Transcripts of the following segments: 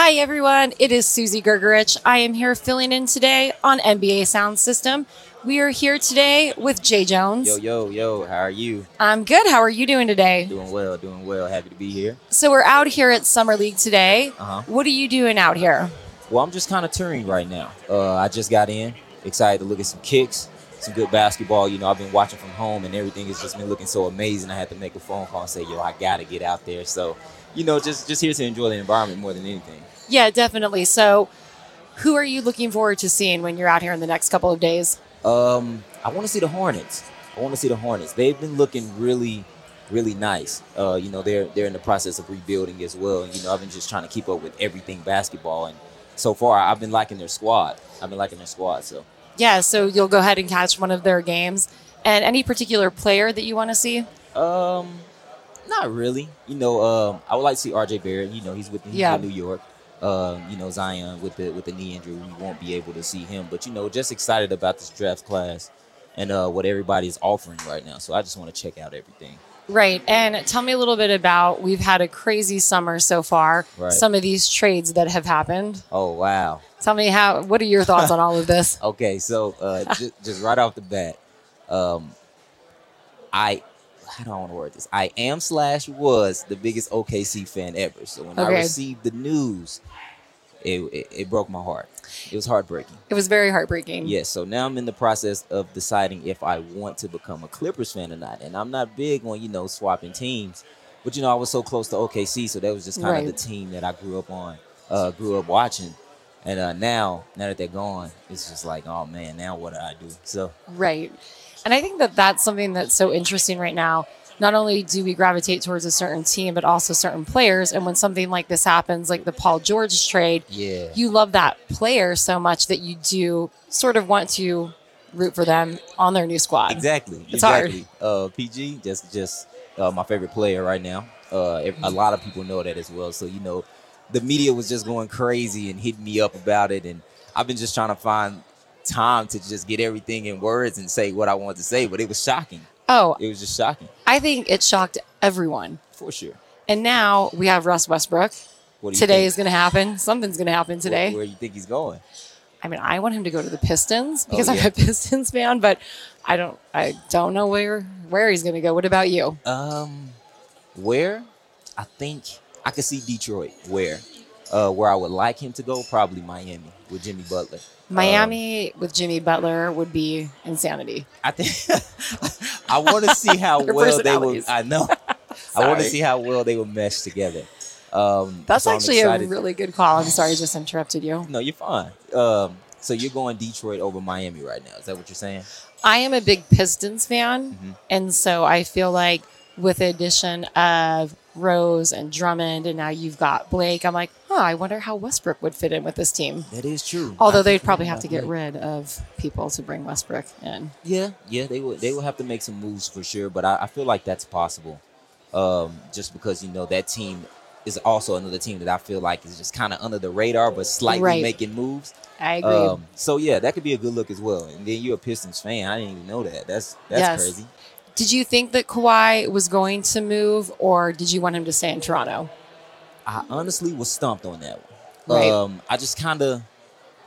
Hi, everyone. It is Susie Gergerich. I am here filling in today on NBA Sound System. We are here today with Jay Jones. Yo, yo, yo, how are you? I'm good. How are you doing today? Doing well, doing well. Happy to be here. So, we're out here at Summer League today. Uh-huh. What are you doing out here? Well, I'm just kind of touring right now. Uh, I just got in, excited to look at some kicks, some good basketball. You know, I've been watching from home and everything has just been looking so amazing. I had to make a phone call and say, yo, I got to get out there. So, you know, just, just here to enjoy the environment more than anything. Yeah, definitely. So, who are you looking forward to seeing when you're out here in the next couple of days? Um, I want to see the Hornets. I want to see the Hornets. They've been looking really, really nice. Uh, you know, they're they're in the process of rebuilding as well. And you know, I've been just trying to keep up with everything basketball, and so far, I've been liking their squad. I've been liking their squad. So, Yeah, so you'll go ahead and catch one of their games. And any particular player that you want to see? um, not really. You know, um, I would like to see R.J. Barrett. You know, he's with he's Yeah. New York. Um, you know, Zion with the with the knee injury, we won't be able to see him. But you know, just excited about this draft class and uh, what everybody is offering right now. So I just want to check out everything. Right. And tell me a little bit about we've had a crazy summer so far. Right. Some of these trades that have happened. Oh wow. Tell me how what are your thoughts on all of this? Okay, so uh, just, just right off the bat, um, I how don't want to word this? I am slash was the biggest OKC fan ever. So when I received the news, it, it it broke my heart. It was heartbreaking. It was very heartbreaking. Yes. So now I'm in the process of deciding if I want to become a Clippers fan or not. And I'm not big on you know swapping teams, but you know I was so close to OKC, so that was just kind Right. of the team that I grew up on, uh, grew up watching. And uh, now, now that they're gone, it's just like, oh man, now what do I do? So Right. And I think that that's something that's so interesting right now. Not only do we gravitate towards a certain team, but also certain players. And when something like this happens, like the Paul George trade, yeah, you love that player so much that you do sort of want to root for them on their new squad. exactly, It's hard. exactly. Uh, PG, just just uh, my favorite player right now. Uh, a lot of people know that as well. So you know, the media was just going crazy and hitting me up about it, and I've been just trying to find time to just get everything in words and say what I wanted to say. But it was shocking. Oh, It was just shocking I think it shocked everyone. for sure. And now we have Russ Westbrook. What do Today think? is going to happen. Something's going to happen today. Where, where you think he's going? I mean, I want him to go to the Pistons because Oh, I'm a Pistons fan, but I don't. I don't know where where he's going to go. What about you? Um, where? I think I could see Detroit. Where? Uh, where I would like him to go, probably Miami with Jimmy Butler. Miami with Jimmy Butler would be insanity. I think I want to see how well they will. personalities. I know. I want to see how well they will mesh together. Um, That's so actually a really good call. I'm sorry, I just interrupted you. No, you're fine. Um, so you're going Detroit over Miami right now. Is that what you're saying? I am a big Pistons fan, Mhm. and so I feel like with the addition of Rose and Drummond, and now you've got Blake, I'm like, I wonder how Westbrook would fit in with this team. That is true. Although they'd probably have to get Blake. rid of people to bring Westbrook in. Yeah, yeah, they would. They will have to make some moves for sure. But I, I feel like that's possible, um, just because you know that team is also another team that I feel like is just kind of under the radar, but slightly Right. making moves. I agree. Um, so yeah, that could be a good look as well. And then you're a Pistons fan. I didn't even know that. That's that's Yes. crazy. did you think that Kawhi was going to move, or did you want him to stay in Toronto? I honestly was stumped on that one. Right. Um, I just kind of,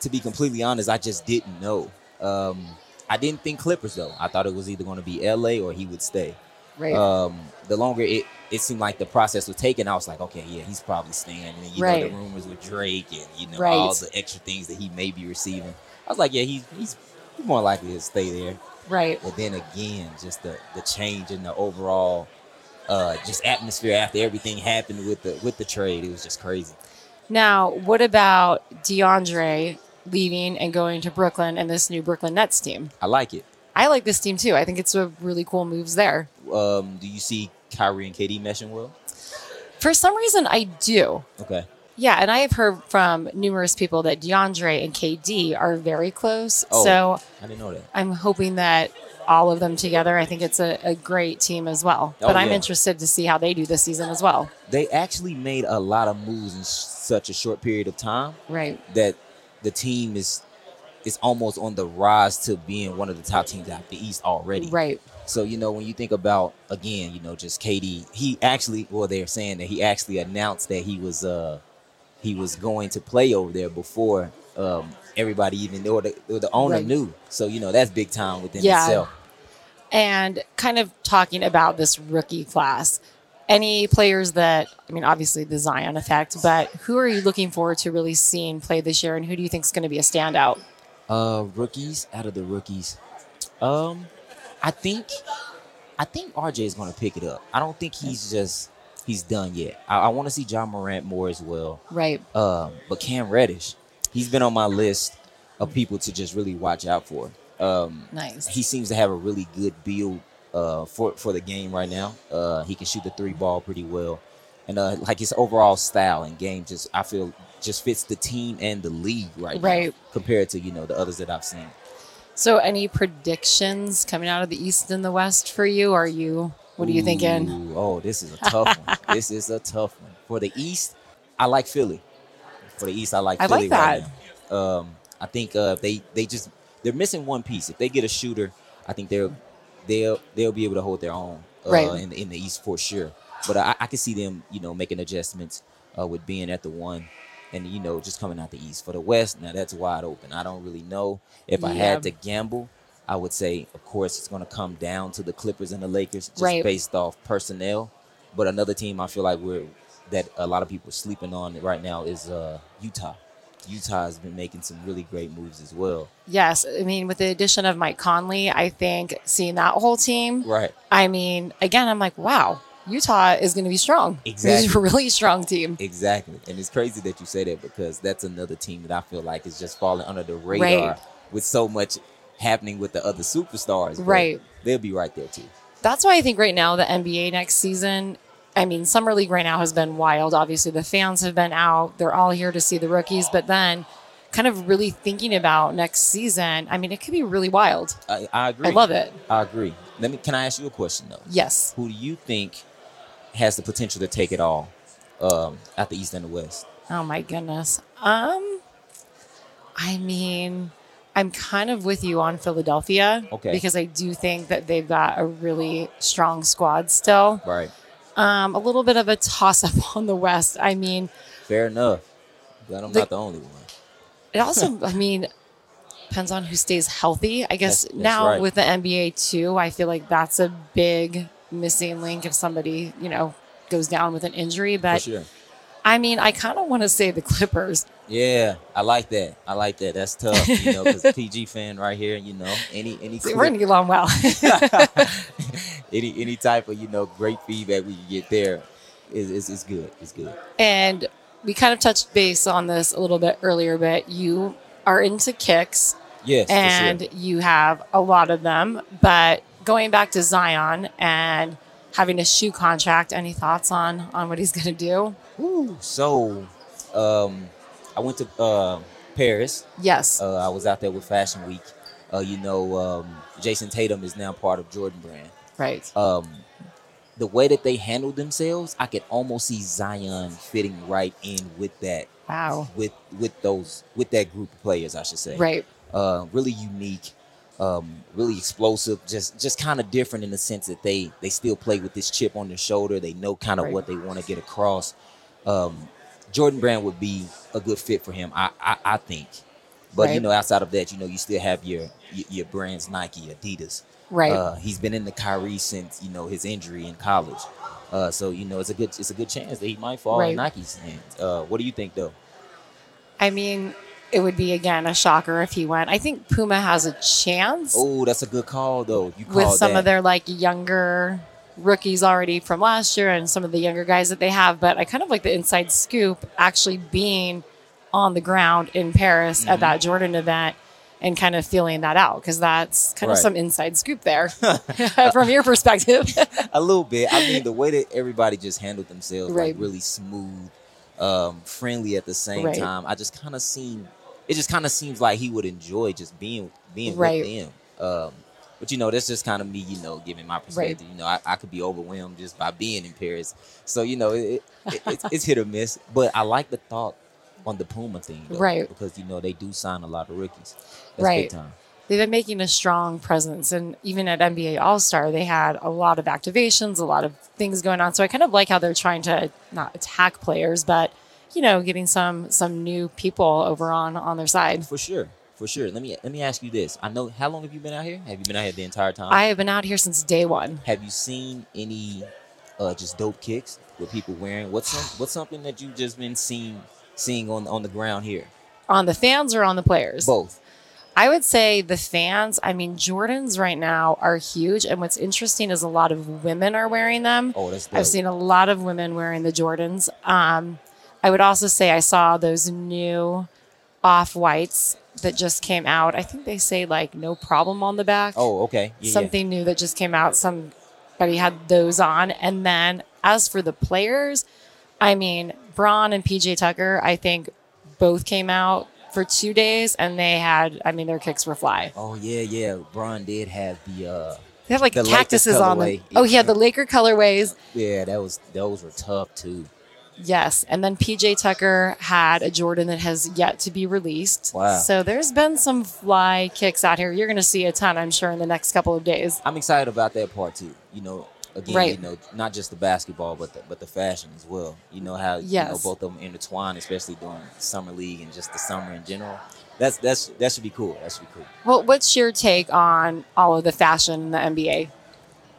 to be completely honest, I just didn't know. Um, I didn't think Clippers though. I thought it was either going to be LA or he would stay. Right. um, the longer it, it seemed like the process was taking, I was like, okay, yeah, he's probably staying. And then, you know, the rumors with Drake and, you know, Right. all the extra things that he may be receiving. I was like, yeah, he's, he's more likely to stay there. right. But then again, just the, the change in the overall uh, just atmosphere after everything happened with the with the trade, it was just crazy. Now, what about DeAndre leaving and going to Brooklyn and this new Brooklyn Nets team? I like it. I like this team too. I think it's a really cool moves there. Um, do you see Kyrie and KD meshing well? For some reason, I do. Okay. Yeah, and I have heard from numerous people that DeAndre and KD are very close. Oh. So I didn't know that. I'm hoping that all of them together, I think it's a, a great team as well. Oh, but I'm yeah. interested to see how they do this season as well. They actually made a lot of moves in such a short period of time. Right. that the team is is almost on the rise to being one of the top teams out the East already. Right. So you know when you think about again, you know, just KD, he actually well they're saying that he actually announced that he was uh he was going to play over there before um, everybody even or the, or the owner Right. knew. So you know that's big time within Yeah. itself. And kind of talking about this rookie class, any players that, I mean, obviously the Zion effect, but who are you looking forward to really seeing play this year and who do you think is going to be a standout? Uh, rookies out of the rookies, um, I think, I think RJ is going to pick it up. I don't think he's just he's done yet. I, I want to see Ja Morant more as well. Right. Um, but Cam Reddish, he's been on my list of people to just really watch out for. Um, Nice. he seems to have a really good build uh, for for the game right now. Uh, he can shoot the three ball pretty well, and uh, like his overall style and game just I feel just fits the team and the league right, now Right. compared to you know the others that I've seen. So, any predictions coming out of the East and the West for you? Are you, what are you thinking? Oh, this is a tough one. This is a tough one for the East. I like Philly. For the East, I like I Philly like right now. Um, I think uh, they they just they're missing one piece. If they get a shooter, I think they'll they'll they'll be able to hold their own uh, Right. in the, in the East for sure. But I, I can see them, you know, making adjustments uh, with being at the one, and you know, just coming out the East. For the West, now that's wide open. I don't really know if I had to gamble. I would say, of course, it's going to come down to the Clippers and the Lakers, just Right. based off personnel. But another team I feel like we're that a lot of people are sleeping on right now is uh, Utah. Utah has been making some really great moves as well. Yes. I mean, with the addition of Mike Conley, I think seeing that whole team, Right. I mean, again, I'm like, wow, Utah is going to be strong. It's Exactly. a really strong team. Exactly. And it's crazy that you say that because that's another team that I feel like is just falling under the radar Right. with so much happening with the other superstars. Right. They'll be right there too. That's why I think right now the NBA next season. I mean, summer league right now has been wild. Obviously, the fans have been out; they're all here to see the rookies. But then, kind of really thinking about next season. I mean, it could be really wild. I, I agree. I love it. I agree. Let me can I ask you a question though? Yes. Who do you think has the potential to take it all um, at the East and the West? Oh my goodness. Um, I mean, I'm kind of with you on Philadelphia. Okay. Because I do think that they've got a really strong squad still. Right. Um, a little bit of a toss up on the West. I mean, Fair enough. But I'm The- not the only one. it also, I mean, depends on who stays healthy. I guess That's- that's now right. with the NBA too, I feel like that's a big missing link if somebody, you know, goes down with an injury. But sure. I mean, I kind of want to say the Clippers. Yeah, I like that. I like that. That's tough, you know, because PG fan right here, you know, any any We're going to get along well. Any any type of you know great feedback we can get there is is, is good. It's good. And we kind of touched base on this a little bit earlier, but you are into kicks Yes, and sure. you have a lot of them. But going back to Zion and having a shoe contract, any thoughts on on what he's going to do? Ooh, So, um, I went to uh, Paris. Yes. Uh, I was out there with Fashion Week. Uh, you know, um, Jayson Tatum is now part of Jordan Brand. Right. um, the way that they handled themselves, I could almost see Zion fitting right in with that, Wow. with with those, with that group of players, I should say. Right. Uh, really unique, um, really explosive, just just kind of different in the sense that they they still play with this chip on their shoulder. They know kind of Right. what they want to get across. Um, Jordan Brand would be a good fit for him, I I, I think. But you know, outside of that, you know, you still have your your, your brands, Nike, Adidas. Right. Uh, he's been in the Kyrie since you know his injury in college, uh, so you know it's a good it's a good chance that he might fall in Nike's hands. Uh, what do you think though? I mean, it would be again a shocker if he went. I think Puma has a chance Oh, that's a good call though. You with some that. of their like younger rookies already from last year and some of the younger guys that they have. But I kind of like the inside scoop actually being on the ground in Paris Mm-hmm. at that Jordan event and kind of feeling that out because that's kind of some inside scoop there from your perspective. a little bit. I mean, the way that everybody just handled themselves, Right. like really smooth, um, friendly at the same Right. time. I just kind of seem, it just kind of seems like he would enjoy just being being Right. with them. Um, but you know, that's just kind of me, you know, giving my perspective. You know, I, I could be overwhelmed just by being in Paris. So you know, it, it, it's, it's hit or miss. But I like the thought on the Puma thing, though, Right. Because you know they do sign a lot of rookies. That's Right. big time. they've been making a strong presence and even at nba all-star they had a lot of activations a lot of things going on so i kind of like how they're trying to not attack players but you know, getting some some new people over on on their side. For sure. For sure. Let me let me ask you this. I know how long have you been out here? Have you been out here the entire time? I have been out here since day one. have you seen any uh just dope kicks with people wearing what's some, what's something that you've just been seeing seeing on on the ground here? On the fans or on the players? Both. I would say the fans, I mean, Jordans right now are huge. And what's interesting is a lot of women are wearing them. Oh, that's dope. I've seen a lot of women wearing the Jordans. Um, I would also say I saw those new off whites that just came out. I think they say like no problem on the back. Oh, okay. Yeah, yeah. Something new that just came out. Somebody had those on. And then as for the players, I mean, Bron and PJ Tucker, I think both came out for two days and they had, I mean, their kicks were fly. Oh yeah, yeah. Bron did have the uh They have like The cactuses on them. Oh, yeah, the Laker colorways. yeah, that was those were tough too. Yes. And then PJ Tucker had a Jordan that has yet to be released. Wow. So there's been some fly kicks out here. You're going to see a ton, I'm sure, in the next couple of days. I'm excited about that part too. You know, again, Right. you know, not just the basketball, but the, but the fashion as well. You know how you know Yes. both of them intertwine, especially during summer league and just the summer in general. That's that's that should be cool. That should be cool. Well, what's your take on all of the fashion in the NBA?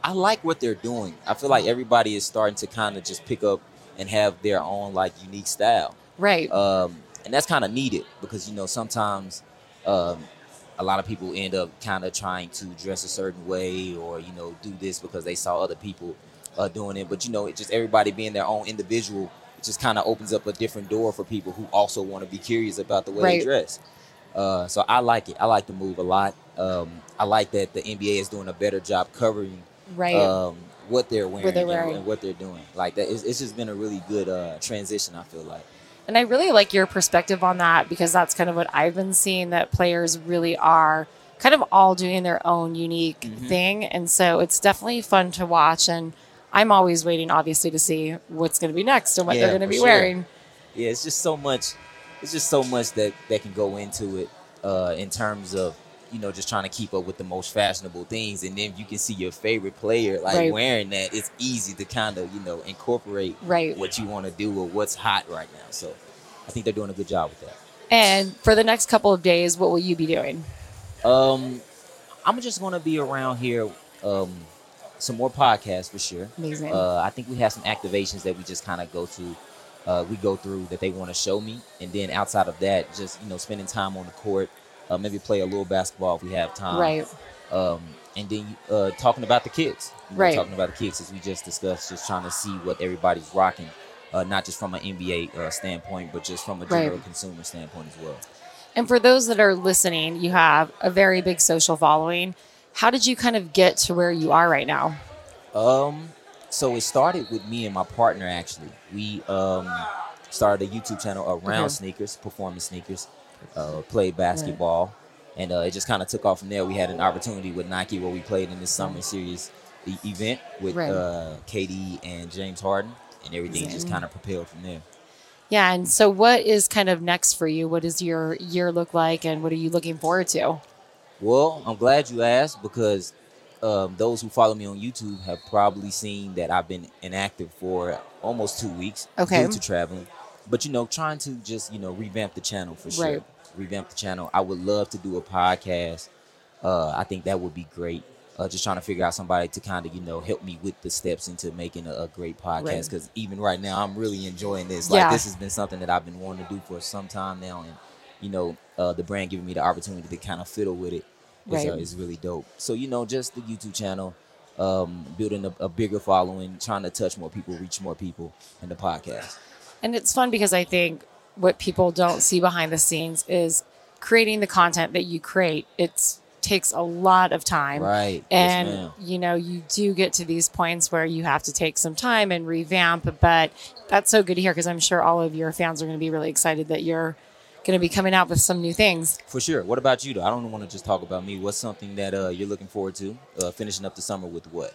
I like what they're doing. I feel like everybody is starting to kind of just pick up and have their own like unique style. Right. um, and that's kind of needed because you know sometimes um, a lot of people end up kind of trying to dress a certain way or you know do this because they saw other people uh, doing it. But you know it just everybody being their own individual it just kind of opens up a different door for people who also want to be curious about the way Right. they dress. Uh, so i like it. I like the move a lot. Um, i like that the nba is doing a better job covering right. um, what they're wearing, they're and- and what they're doing. Like that it's, it's just been a really good uh, transition i feel like And I really like your perspective on that because that's kind of what I've been seeing that players really are kind of all doing their own unique Mhm. thing. And so it's definitely fun to watch. And I'm always waiting, obviously, to see what's going to be next and what Yeah, they're going to be sure. wearing. yeah it's just so much it's just so much that that can go into it uh in terms of you know just trying to keep up with the most fashionable things and then you can see your favorite player like Right. wearing that it's easy to kind of you know incorporate Right. what you want to do or what's hot right now so i think they're doing a good job with that And for the next couple of days, what will you be doing? um i'm just going to be around here um some more podcasts for sure Amazing. Uh, I think we have some activations that we just kind of go to, uh, we go through that they want to show me, and then outside of that, just you know, spending time on the court, uh, maybe play a little basketball if we have time, right. Um, and then uh, talking about the kids, You know, Right. Talking about the kids as we just discussed, just trying to see what everybody's rocking, uh, not just from an NBA uh, standpoint, but just from a Right. general consumer standpoint as well. And for those that are listening, you have a very big social following. How did you kind of get to where you are right now? Um, so it started with me and my partner. Actually, we um started a YouTube channel around Okay. sneakers, performance sneakers. Uh, played basketball, and uh, it just kind of took off from there. We had an opportunity with Nike where we played in this summer series e- event with Right. uh, KD and James Harden, and everything just kind of propelled from there. Yeah. And so, what is kind of next for you? What does your year look like, and what are you looking forward to? Well, I'm glad you asked because um, those who follow me on YouTube have probably seen that I've been inactive for almost two weeks Okay. due to traveling. But you know, trying to just you know revamp the channel for sure. Right. Revamp the channel. I would love to do a podcast. Uh, I think that would be great. Uh, just trying to figure out somebody to kind of you know help me with the steps into making a, a great podcast. Because even right now, I'm really enjoying this. Like Yeah. this has been something that I've been wanting to do for some time now, and you know, uh, the brand giving me the opportunity to kind of fiddle with it is, uh, is really dope. So you know, just the YouTube channel, um, building a, a bigger following, trying to touch more people, reach more people, and the podcast. And it's fun because I think what people don't see behind the scenes is creating the content that you create. It takes a lot of time. Right. And yes, you know, you do get to these points where you have to take some time and revamp, but that's so good to hear because I'm sure all of your fans are going to be really excited that you're going to be coming out with some new things. For sure. What about you though? I don't want to just talk about me. What's something that uh, you're looking forward to? Uh, finishing up the summer with what?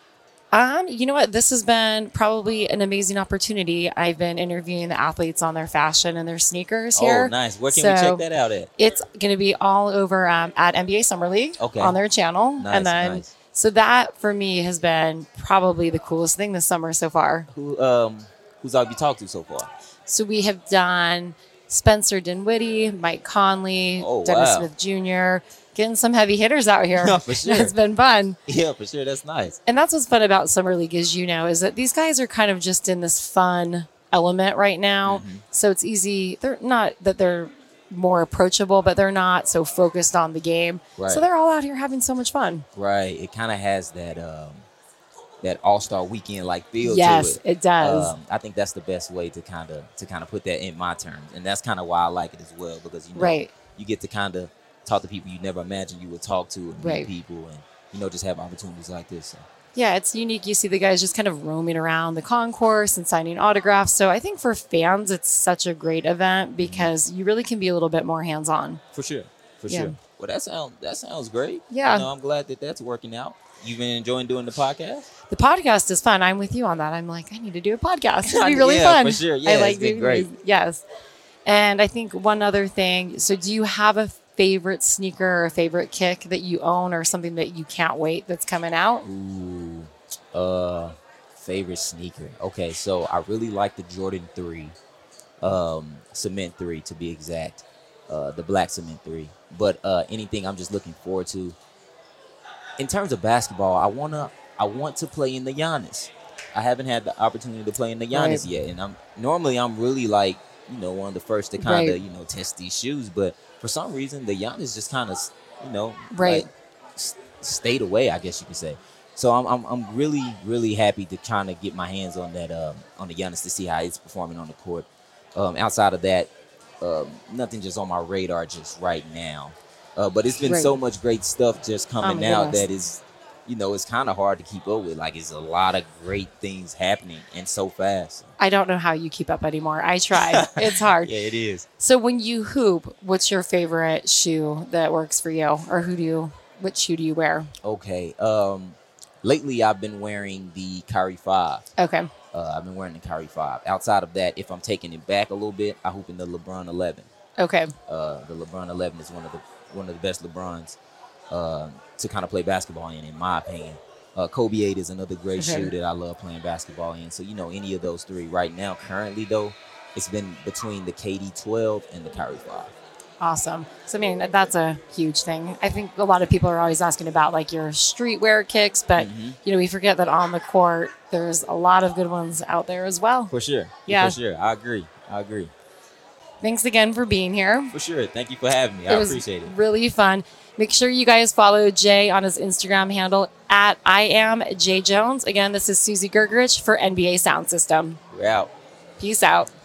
Um, you know what? This has been probably an amazing opportunity. I've been interviewing the athletes on their fashion and their sneakers here. Oh, nice. Where can we So- check that out at? It's going to be all over um, at NBA Summer League Okay. on their channel. Nice, and then, nice. so that for me has been probably the coolest thing this summer so far. Who um who's all you talked to so far? So we have done Spencer Dinwiddie, Mike Conley, Oh, Dennis wow. Smith Jr., getting some heavy hitters out here. Yeah, for sure. it's been fun. Yeah, for sure. That's nice. And that's what's fun about Summer League, as you know, is that these guys are kind of just in this fun element right now. Mm-hmm. So it's easy. They're not that they're more approachable, but they're not so focused on the game. Right. So they're all out here having so much fun. Right. It kind of has that um, that All Star Weekend like feel yes, to it. it does. Um, I think that's the best way to kind of to kind of put that in my terms, and that's kind of why I like it as well because you know Right. you get to kind of talk to people you never imagined you would talk to, and meet Right. people, and you know just have opportunities like this. So. Yeah, it's unique. You see the guys just kind of roaming around the concourse and signing autographs. So I think for fans, it's such a great event mm-hmm. because you really can be a little bit more hands on. For sure. For Yeah. sure. Well, that sounds that sounds great. Yeah. You know, I'm glad that that's working out. You've been enjoying doing the podcast. The podcast is fun. I'm with you on that. I'm like, I need to do a podcast. It'd be really Yeah, fun. for sure. I Yeah, like it's been doing great. these. Yes. And I think one other thing. So, do you have a favorite sneaker or favorite kick that you own or something that you can't wait that's coming out? Ooh, uh, favorite sneaker. Okay, so I really like the Jordan Three, um, Cement Three to be exact, uh, the Black Cement Three. But uh, anything I'm just looking forward to. In terms of basketball, I wanna, I want to play in the Giannis. I haven't had the opportunity to play in the Giannis Right. yet, and I'm normally I'm really like you know one of the first to kind of Right. you know test these shoes, but for some reason the Giannis just kind of you know Right. like, s- stayed away, I guess you could say. So I'm I'm, I'm really really happy to kind of get my hands on that um, on the Giannis to see how he's performing on the court. Um, outside of that, um, nothing just on my radar just right now. Uh, but it's been Right. so much great stuff just coming my out goodness. that is, you know, it's kind of hard to keep up with. Like it's a lot of great things happening and so fast. I don't know how you keep up anymore. I try. it's hard. Yeah, it is. So, when you hoop, what's your favorite shoe that works for you, or who do you? Which shoe do you wear? Okay. Um, lately I've been wearing the Kyrie Five. Okay. Uh, I've been wearing the Kyrie Five. Outside of that, if I'm taking it back a little bit, I hoop in the LeBron Eleven. Okay. Uh, the LeBron Eleven is one of the one of the best LeBrons uh, to kind of play basketball in, in my opinion. Uh, Kobe Eight is another great Okay. shoe that I love playing basketball in. So you know, any of those three right now, currently though, it's been between the KD Twelve and the Kyrie Five. Awesome. So, I mean, that's a huge thing. I think a lot of people are always asking about like your streetwear kicks, but Mhm. you know, we forget that on the court, there's a lot of good ones out there as well. For sure. Yeah. For sure. I agree. I agree. Thanks again for being here. For sure. Thank you for having me. I it was appreciate it. really fun. Make sure you guys follow Jay on his Instagram handle at I am Jay Jones. Again, this is Susie Gergerich for NBA Sound System. We're out. Peace out.